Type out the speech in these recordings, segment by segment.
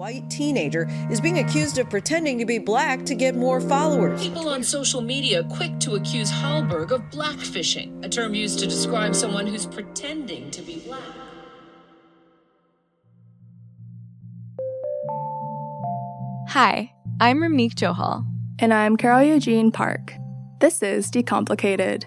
white teenager is being accused of pretending to be black to get more followers. People on social media quick to accuse Hallberg of blackfishing, a term used to describe someone who's pretending to be black. Hi, I'm Rumneek Johal. And I'm Carol Eugene Park. This is Decomplicated.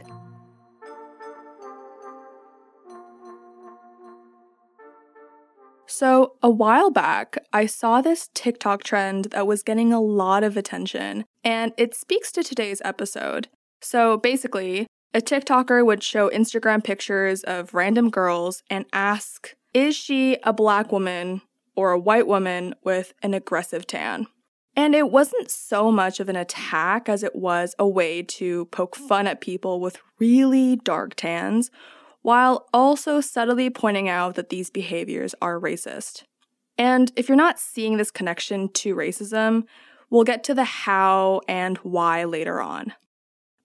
So, a while back, I saw this TikTok trend that was getting a lot of attention, and it speaks to today's episode. So, basically, a TikToker would show Instagram pictures of random girls and ask, Is she a black woman or a white woman with an aggressive tan? And it wasn't so much of an attack as it was a way to poke fun at people with really dark tans while also subtly pointing out that these behaviors are racist. And if you're not seeing this connection to racism, we'll get to the how and why later on.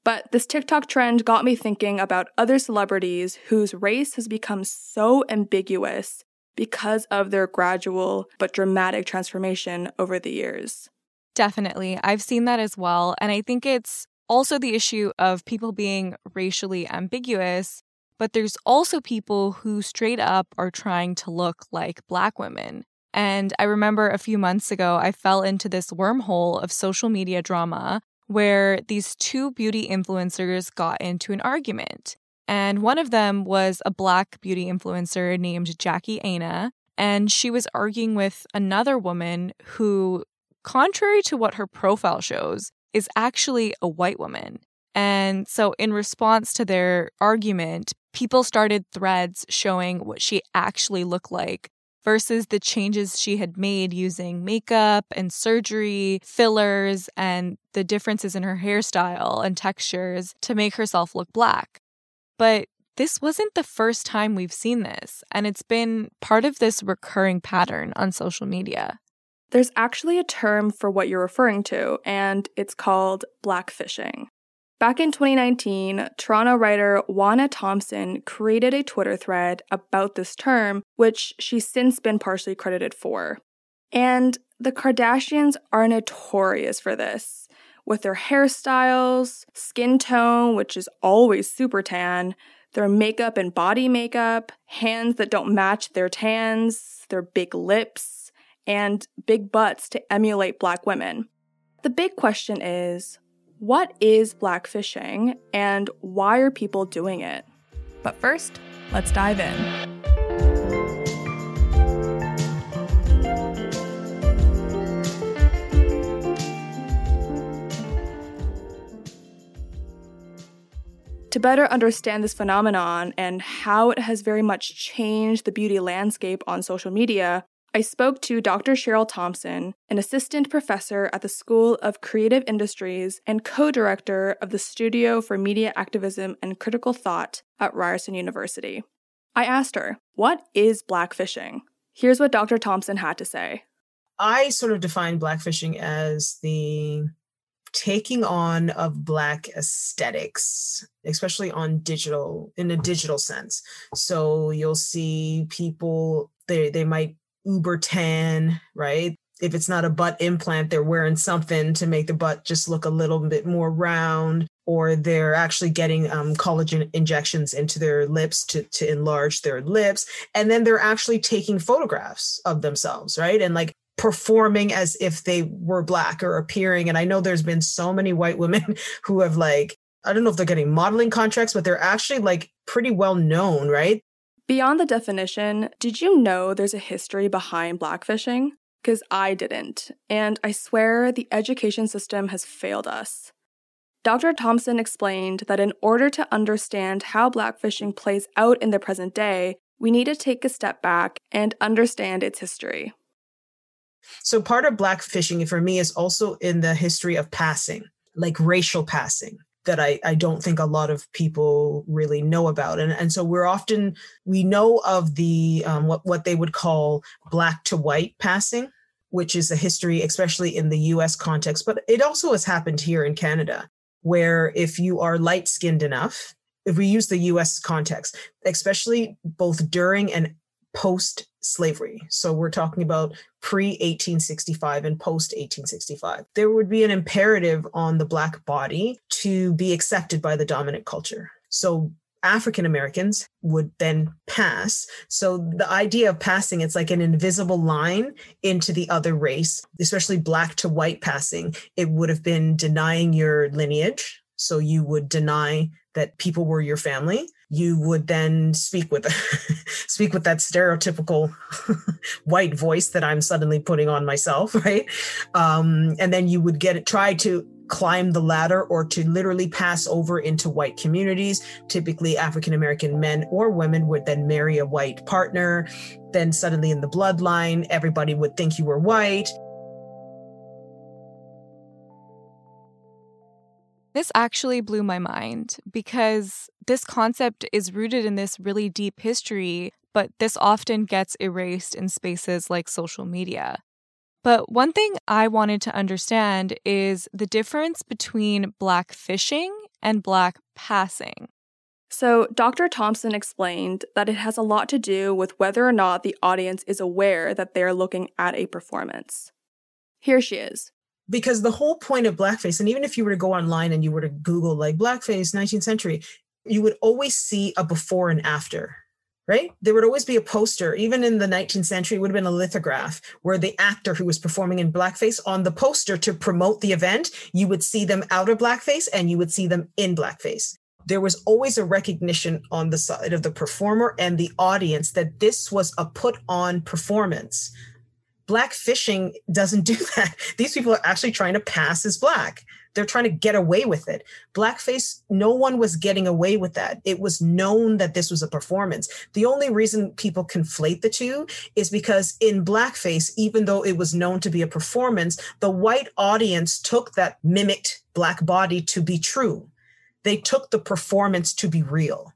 But this TikTok trend got me thinking about other celebrities whose race has become so ambiguous because of their gradual but dramatic transformation over the years. Definitely. I've seen that as well. And I think it's also the issue of people being racially ambiguous but there's also people who straight up are trying to look like black women. And I remember a few months ago, I fell into this wormhole of social media drama where these two beauty influencers got into an argument. And one of them was a black beauty influencer named Jackie Aina. And she was arguing with another woman who, contrary to what her profile shows, is actually a white woman. And so, in response to their argument, people started threads showing what she actually looked like versus the changes she had made using makeup and surgery, fillers, and the differences in her hairstyle and textures to make herself look black. But this wasn't the first time we've seen this, and it's been part of this recurring pattern on social media. There's actually a term for what you're referring to, and it's called blackfishing. Back in 2019, Toronto writer Wanna Thompson created a Twitter thread about this term, which she's since been partially credited for. And the Kardashians are notorious for this, with their hairstyles, skin tone, which is always super tan, their makeup and body makeup, hands that don't match their tans, their big lips, and big butts to emulate black women. The big question is what is blackfishing and why are people doing it? But first, let's dive in. To better understand this phenomenon and how it has very much changed the beauty landscape on social media, I spoke to Dr. Cheryl Thompson, an assistant professor at the School of Creative Industries and co director of the Studio for Media Activism and Critical Thought at Ryerson University. I asked her, What is blackfishing? Here's what Dr. Thompson had to say. I sort of define blackfishing as the taking on of black aesthetics especially on digital in a digital sense so you'll see people they they might uber tan, right? If it's not a butt implant, they're wearing something to make the butt just look a little bit more round, or they're actually getting um, collagen injections into their lips to, to enlarge their lips. And then they're actually taking photographs of themselves, right? And like performing as if they were black or appearing. And I know there's been so many white women who have like, I don't know if they're getting modeling contracts, but they're actually like pretty well known, right? Beyond the definition, did you know there's a history behind blackfishing? Because I didn't, and I swear the education system has failed us. Dr. Thompson explained that in order to understand how blackfishing plays out in the present day, we need to take a step back and understand its history. So, part of blackfishing for me is also in the history of passing, like racial passing that I, I don't think a lot of people really know about. And, and so we're often, we know of the, um, what, what they would call black to white passing, which is a history, especially in the US context, but it also has happened here in Canada, where if you are light skinned enough, if we use the US context, especially both during and post slavery. So we're talking about pre 1865 and post 1865. There would be an imperative on the Black body to be accepted by the dominant culture. So African Americans would then pass. So the idea of passing, it's like an invisible line into the other race, especially black to white passing. It would have been denying your lineage. So you would deny that people were your family you would then speak with speak with that stereotypical white voice that I'm suddenly putting on myself, right? Um, and then you would get it, try to climb the ladder or to literally pass over into white communities. Typically, African American men or women would then marry a white partner. Then, suddenly, in the bloodline, everybody would think you were white. This actually blew my mind because this concept is rooted in this really deep history, but this often gets erased in spaces like social media. But one thing I wanted to understand is the difference between black fishing and black passing. So, Dr. Thompson explained that it has a lot to do with whether or not the audience is aware that they're looking at a performance. Here she is because the whole point of blackface and even if you were to go online and you were to google like blackface 19th century you would always see a before and after right? There would always be a poster. Even in the 19th century it would have been a lithograph where the actor who was performing in blackface on the poster to promote the event you would see them out of blackface and you would see them in blackface. There was always a recognition on the side of the performer and the audience that this was a put on performance black fishing doesn't do that. These people are actually trying to pass as black. They're trying to get away with it. Blackface, no one was getting away with that. It was known that this was a performance. The only reason people conflate the two is because in blackface, even though it was known to be a performance, the white audience took that mimicked black body to be true. They took the performance to be real.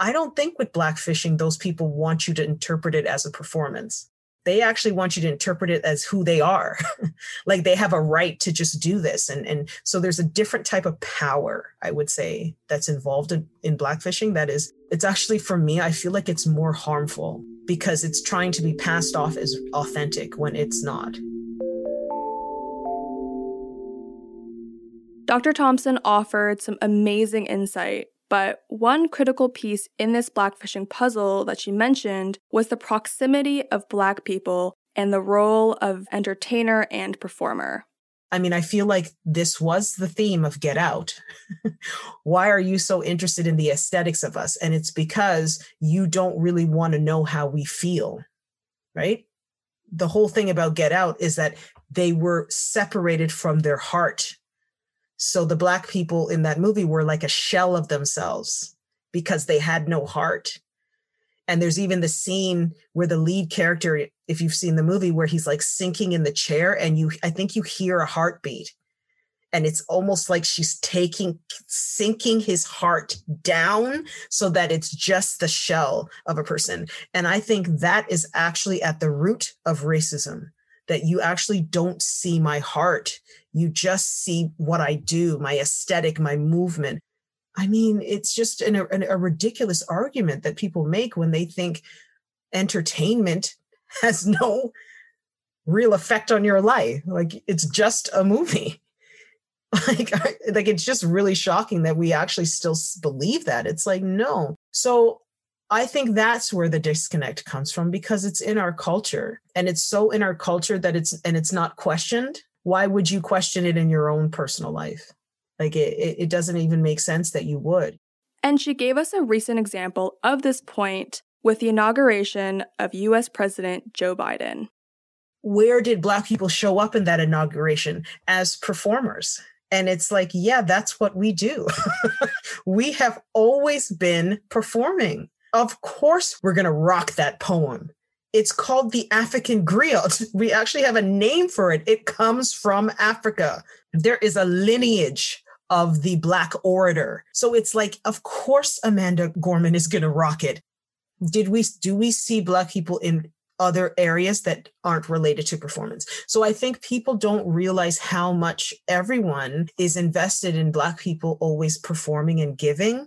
I don't think with blackfishing, those people want you to interpret it as a performance they actually want you to interpret it as who they are like they have a right to just do this and and so there's a different type of power i would say that's involved in, in blackfishing that is it's actually for me i feel like it's more harmful because it's trying to be passed off as authentic when it's not Dr. Thompson offered some amazing insight but one critical piece in this blackfishing puzzle that she mentioned was the proximity of Black people and the role of entertainer and performer. I mean, I feel like this was the theme of Get Out. Why are you so interested in the aesthetics of us? And it's because you don't really want to know how we feel, right? The whole thing about Get Out is that they were separated from their heart so the black people in that movie were like a shell of themselves because they had no heart. And there's even the scene where the lead character, if you've seen the movie, where he's like sinking in the chair and you, I think you hear a heartbeat. And it's almost like she's taking, sinking his heart down so that it's just the shell of a person. And I think that is actually at the root of racism that you actually don't see my heart. You just see what I do, my aesthetic, my movement. I mean, it's just an, an, a ridiculous argument that people make when they think entertainment has no real effect on your life. Like it's just a movie. Like, like it's just really shocking that we actually still believe that. It's like, no. So I think that's where the disconnect comes from because it's in our culture and it's so in our culture that it's and it's not questioned. Why would you question it in your own personal life? Like it, it doesn't even make sense that you would. And she gave us a recent example of this point with the inauguration of US President Joe Biden. Where did Black people show up in that inauguration as performers? And it's like, yeah, that's what we do. we have always been performing. Of course, we're going to rock that poem. It's called the African griot. We actually have a name for it. It comes from Africa. There is a lineage of the Black orator. So it's like, of course, Amanda Gorman is going to rock it. Did we, do we see Black people in other areas that aren't related to performance. So I think people don't realize how much everyone is invested in Black people always performing and giving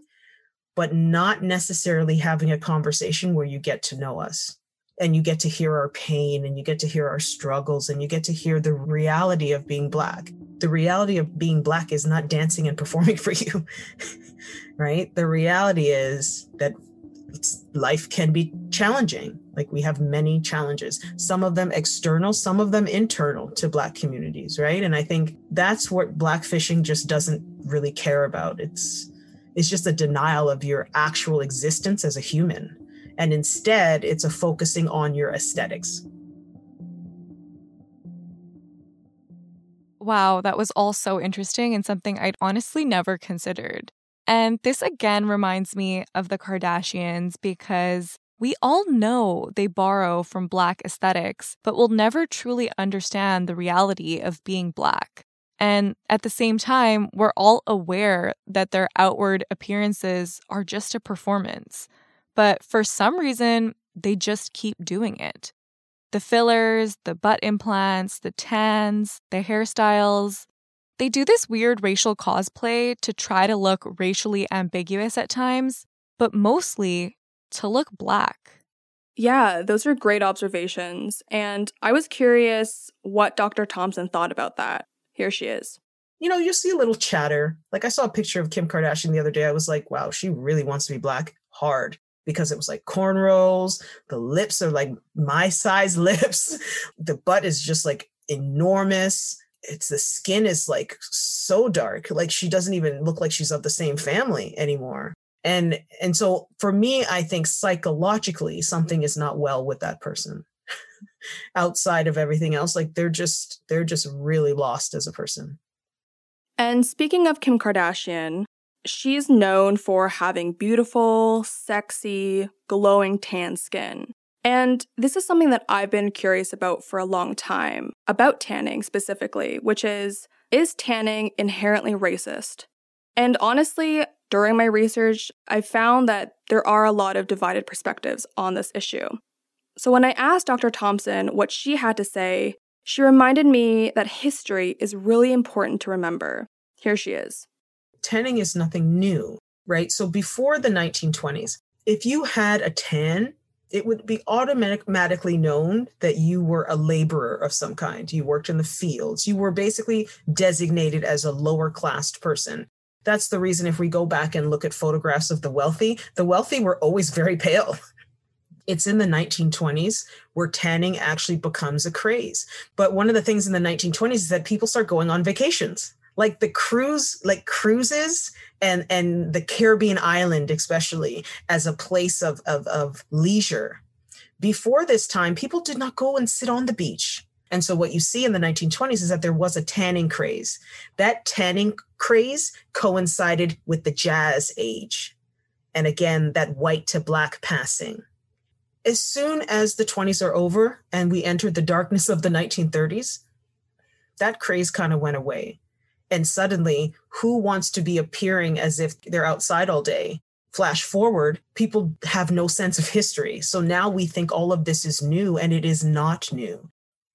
but not necessarily having a conversation where you get to know us. And you get to hear our pain and you get to hear our struggles and you get to hear the reality of being black. The reality of being black is not dancing and performing for you, right? The reality is that life can be challenging. Like we have many challenges, some of them external, some of them internal to Black communities, right? And I think that's what Blackfishing just doesn't really care about. It's it's just a denial of your actual existence as a human and instead it's a focusing on your aesthetics. Wow, that was all so interesting and something I'd honestly never considered. And this again reminds me of the Kardashians because we all know they borrow from Black aesthetics, but will never truly understand the reality of being Black. And at the same time, we're all aware that their outward appearances are just a performance. But for some reason, they just keep doing it. The fillers, the butt implants, the tans, the hairstyles. They do this weird racial cosplay to try to look racially ambiguous at times, but mostly to look black. Yeah, those are great observations. And I was curious what Dr. Thompson thought about that. Here she is. You know, you see a little chatter. Like I saw a picture of Kim Kardashian the other day. I was like, wow, she really wants to be black hard because it was like cornrows. The lips are like my size lips. The butt is just like enormous. It's the skin is like so dark. Like she doesn't even look like she's of the same family anymore. And and so for me, I think psychologically something is not well with that person. Outside of everything else, like they're just they're just really lost as a person. And speaking of Kim Kardashian, She's known for having beautiful, sexy, glowing tan skin. And this is something that I've been curious about for a long time, about tanning specifically, which is is tanning inherently racist? And honestly, during my research, I found that there are a lot of divided perspectives on this issue. So when I asked Dr. Thompson what she had to say, she reminded me that history is really important to remember. Here she is tanning is nothing new, right? So before the 1920s, if you had a tan, it would be automatically known that you were a laborer of some kind. You worked in the fields. You were basically designated as a lower classed person. That's the reason if we go back and look at photographs of the wealthy, the wealthy were always very pale. It's in the 1920s where tanning actually becomes a craze. But one of the things in the 1920s is that people start going on vacations like the cruise like cruises and and the caribbean island especially as a place of of, of leisure. Before this time people did not go and sit on the beach. And so what you see in the 1920s is that there was a tanning craze. That tanning craze coincided with the jazz age. And again that white to black passing. As soon as the 20s are over and we enter the darkness of the 1930s that craze kind of went away and suddenly, who wants to be appearing as if they're outside all day? Flash forward, people have no sense of history. So now we think all of this is new, and it is not new.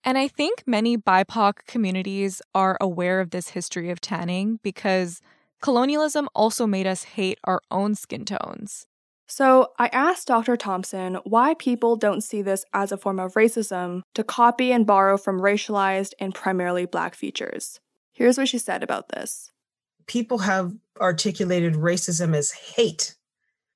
And I think many BIPOC communities are aware of this history of tanning because colonialism also made us hate our own skin tones. So I asked Dr. Thompson why people don't see this as a form of racism to copy and borrow from racialized and primarily black features. Here's what she said about this People have articulated racism as hate.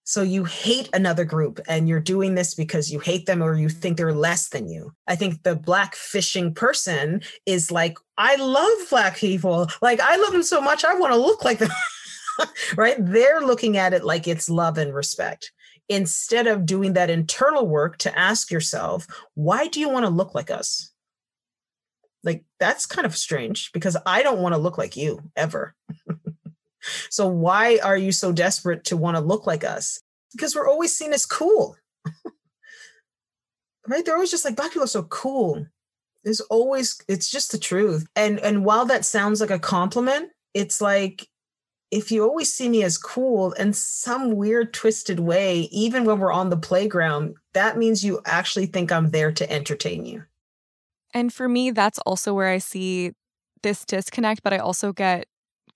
So you hate another group and you're doing this because you hate them or you think they're less than you. I think the black fishing person is like, I love black people. Like, I love them so much, I want to look like them. right? They're looking at it like it's love and respect instead of doing that internal work to ask yourself, why do you want to look like us? Like that's kind of strange because I don't want to look like you ever. so why are you so desperate to want to look like us? Because we're always seen as cool. right? They're always just like black people are so cool. There's always it's just the truth. And and while that sounds like a compliment, it's like if you always see me as cool in some weird twisted way, even when we're on the playground, that means you actually think I'm there to entertain you. And for me, that's also where I see this disconnect, but I also get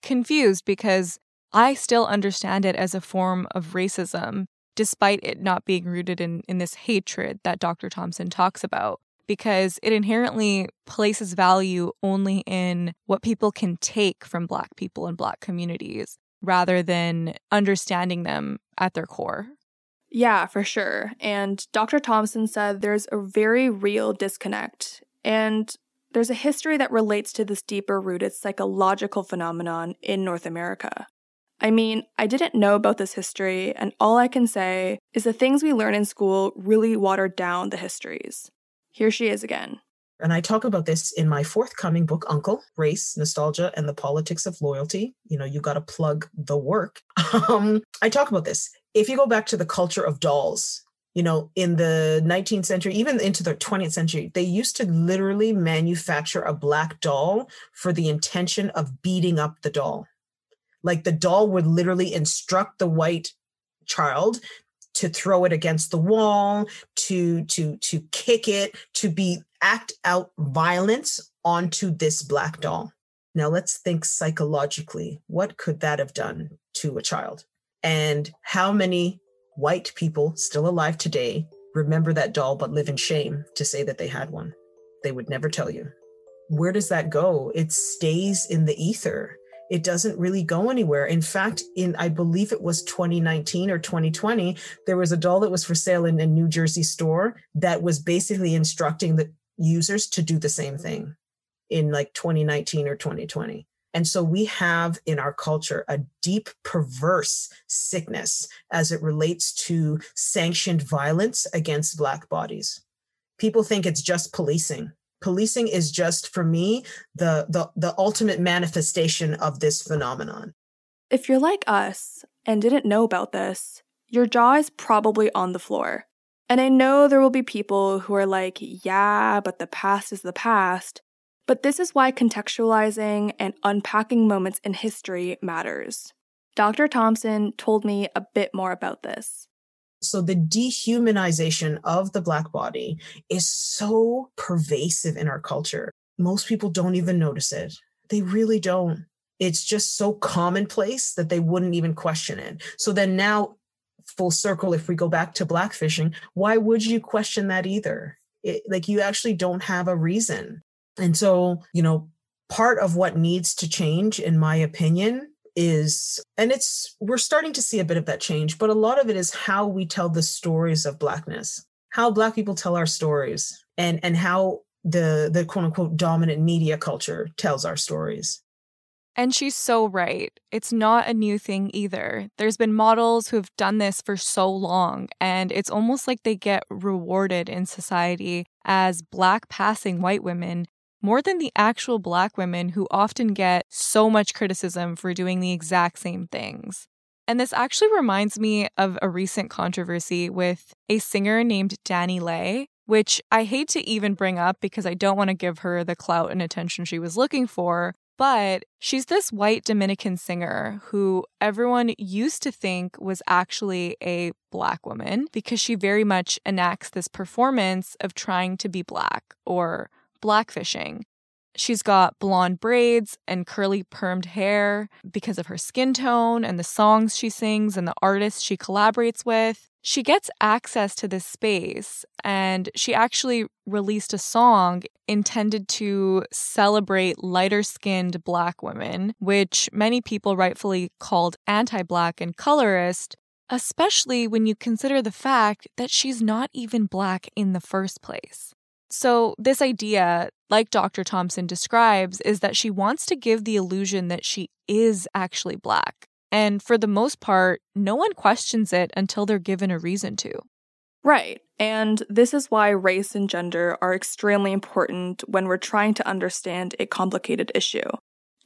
confused because I still understand it as a form of racism despite it not being rooted in, in this hatred that Dr. Thompson talks about, because it inherently places value only in what people can take from Black people and Black communities rather than understanding them at their core. Yeah, for sure. And Dr. Thompson said there's a very real disconnect. And there's a history that relates to this deeper rooted psychological phenomenon in North America. I mean, I didn't know about this history, and all I can say is the things we learn in school really watered down the histories. Here she is again. And I talk about this in my forthcoming book, Uncle Race, Nostalgia, and the Politics of Loyalty. You know, you got to plug the work. Um, I talk about this. If you go back to the culture of dolls, you know, in the 19th century, even into the 20th century, they used to literally manufacture a black doll for the intention of beating up the doll. Like the doll would literally instruct the white child to throw it against the wall, to to to kick it, to be act out violence onto this black doll. Now let's think psychologically. What could that have done to a child? And how many white people still alive today remember that doll but live in shame to say that they had one? They would never tell you. Where does that go? It stays in the ether it doesn't really go anywhere. In fact, in I believe it was 2019 or 2020, there was a doll that was for sale in a New Jersey store that was basically instructing the users to do the same thing in like 2019 or 2020. And so we have in our culture a deep perverse sickness as it relates to sanctioned violence against Black bodies. People think it's just policing. Policing is just for me the the the ultimate manifestation of this phenomenon. If you're like us and didn't know about this your jaw is probably on the floor. And i know there will be people who are like yeah but the past is the past but this is why contextualizing and unpacking moments in history matters dr thompson told me a bit more about this so the dehumanization of the Black body is so pervasive in our culture. Most people don't even notice it. They really don't. It's just so commonplace that they wouldn't even question it. So then now, full circle, if we go back to blackfishing, why would you question that either? It, like you actually don't have a reason. And so, you know, part of what needs to change, in my opinion, is and it's we're starting to see a bit of that change but a lot of it is how we tell the stories of blackness how black people tell our stories and and how the the quote unquote dominant media culture tells our stories and she's so right. It's not a new thing either. There's been models who have done this for so long, and it's almost like they get rewarded in society as black passing white women more than the actual black women who often get so much criticism for doing the exact same things. And this actually reminds me of a recent controversy with a singer named DaniLeigh, which I hate to even bring up because I don't want to give her the clout and attention she was looking for. But she's this white Dominican singer who everyone used to think was actually a black woman because she very much enacts this performance of trying to be black or blackfishing. She's got blonde braids and curly permed hair because of her skin tone and the songs she sings and the artists she collaborates with. She gets access to this space and she actually released a song intended to celebrate lighter skinned black women, which many people rightfully called anti black and colorist, especially when you consider the fact that she's not even black in the first place. So, this idea, like Dr. Thompson describes, is that she wants to give the illusion that she is actually Black. And for the most part, no one questions it until they're given a reason to. Right. And this is why race and gender are extremely important when we're trying to understand a complicated issue.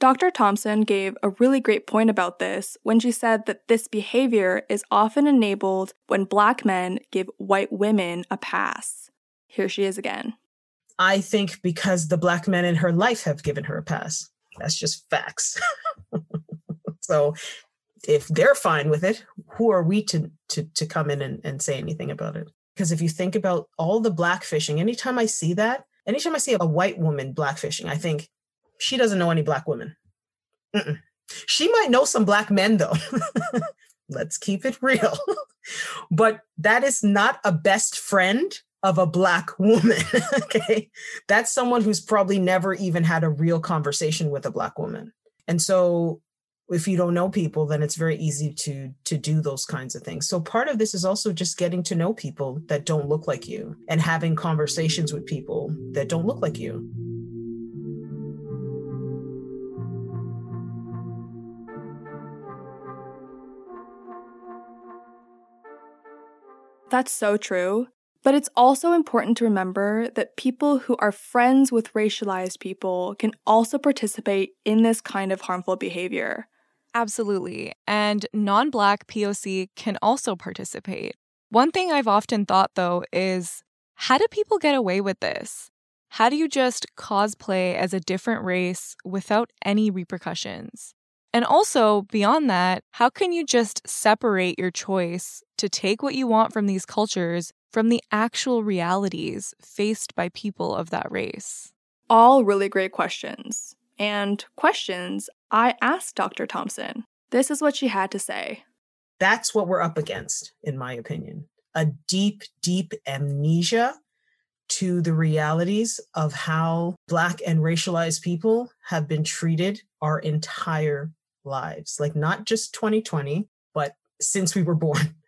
Dr. Thompson gave a really great point about this when she said that this behavior is often enabled when black men give white women a pass. Here she is again. I think because the black men in her life have given her a pass. That's just facts. so if they're fine with it, who are we to to to come in and, and say anything about it? Because if you think about all the black fishing, anytime I see that, anytime I see a white woman black fishing, I think she doesn't know any black women. Mm-mm. She might know some black men though. Let's keep it real. but that is not a best friend of a black woman. okay. That's someone who's probably never even had a real conversation with a black woman. And so if you don't know people then it's very easy to to do those kinds of things so part of this is also just getting to know people that don't look like you and having conversations with people that don't look like you That's so true. But it's also important to remember that people who are friends with racialized people can also participate in this kind of harmful behavior. Absolutely. And non Black POC can also participate. One thing I've often thought, though, is how do people get away with this? How do you just cosplay as a different race without any repercussions? And also, beyond that, how can you just separate your choice to take what you want from these cultures from the actual realities faced by people of that race? All really great questions. And questions I asked Dr. Thompson. This is what she had to say. That's what we're up against, in my opinion. A deep, deep amnesia to the realities of how Black and racialized people have been treated our entire lives, like not just 2020, but since we were born,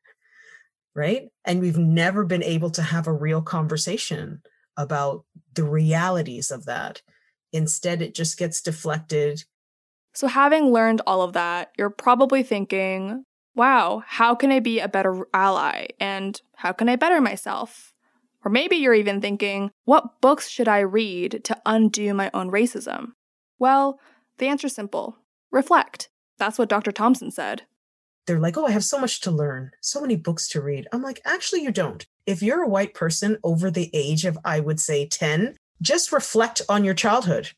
right? And we've never been able to have a real conversation about the realities of that. Instead, it just gets deflected. So, having learned all of that, you're probably thinking, wow, how can I be a better ally? And how can I better myself? Or maybe you're even thinking, what books should I read to undo my own racism? Well, the answer's simple reflect. That's what Dr. Thompson said. They're like, oh, I have so much to learn, so many books to read. I'm like, actually, you don't. If you're a white person over the age of, I would say, 10, just reflect on your childhood.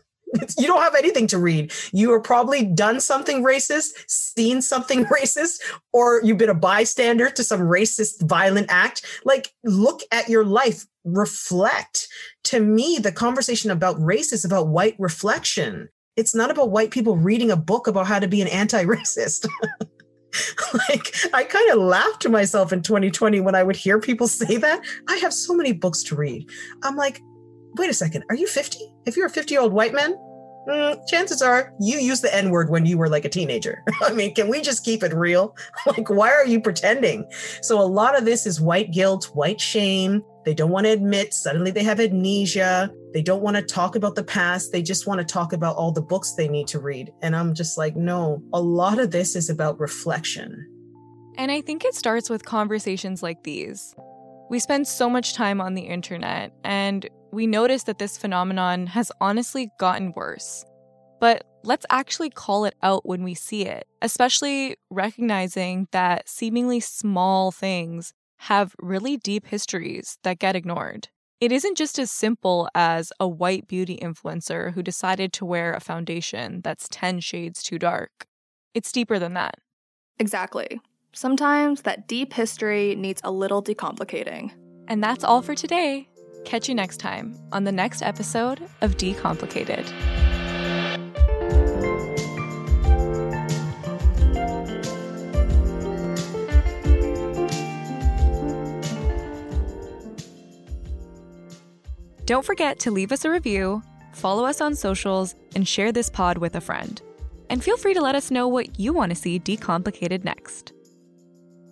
you don't have anything to read. You are probably done something racist, seen something racist, or you've been a bystander to some racist, violent act. Like, look at your life, reflect. To me, the conversation about race is about white reflection it's not about white people reading a book about how to be an anti-racist. like I kind of laughed to myself in 2020 when I would hear people say that. I have so many books to read. I'm like, wait a second, are you 50? If you're a 50 year old white man, mm, chances are you use the N word when you were like a teenager. I mean, can we just keep it real? like, why are you pretending? So, a lot of this is white guilt, white shame, they don't want to admit suddenly they have amnesia. They don't want to talk about the past. They just want to talk about all the books they need to read. And I'm just like, no, a lot of this is about reflection. And I think it starts with conversations like these. We spend so much time on the internet, and we notice that this phenomenon has honestly gotten worse. But let's actually call it out when we see it, especially recognizing that seemingly small things have really deep histories that get ignored. It isn't just as simple as a white beauty influencer who decided to wear a foundation that's 10 shades too dark. It's deeper than that. Exactly. Sometimes that deep history needs a little decomplicating. And that's all for today. Catch you next time on the next episode of Decomplicated. Don't forget to leave us a review, follow us on socials, and share this pod with a friend. And feel free to let us know what you want to see decomplicated next.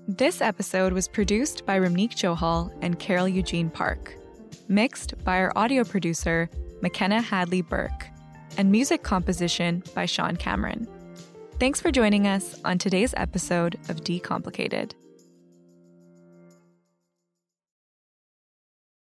This episode was produced by Rumneek Johal and Carol Eugene Park, mixed by our audio producer, McKenna Hadley Burke, and music composition by Sean Cameron. Thanks for joining us on today's episode of Decomplicated.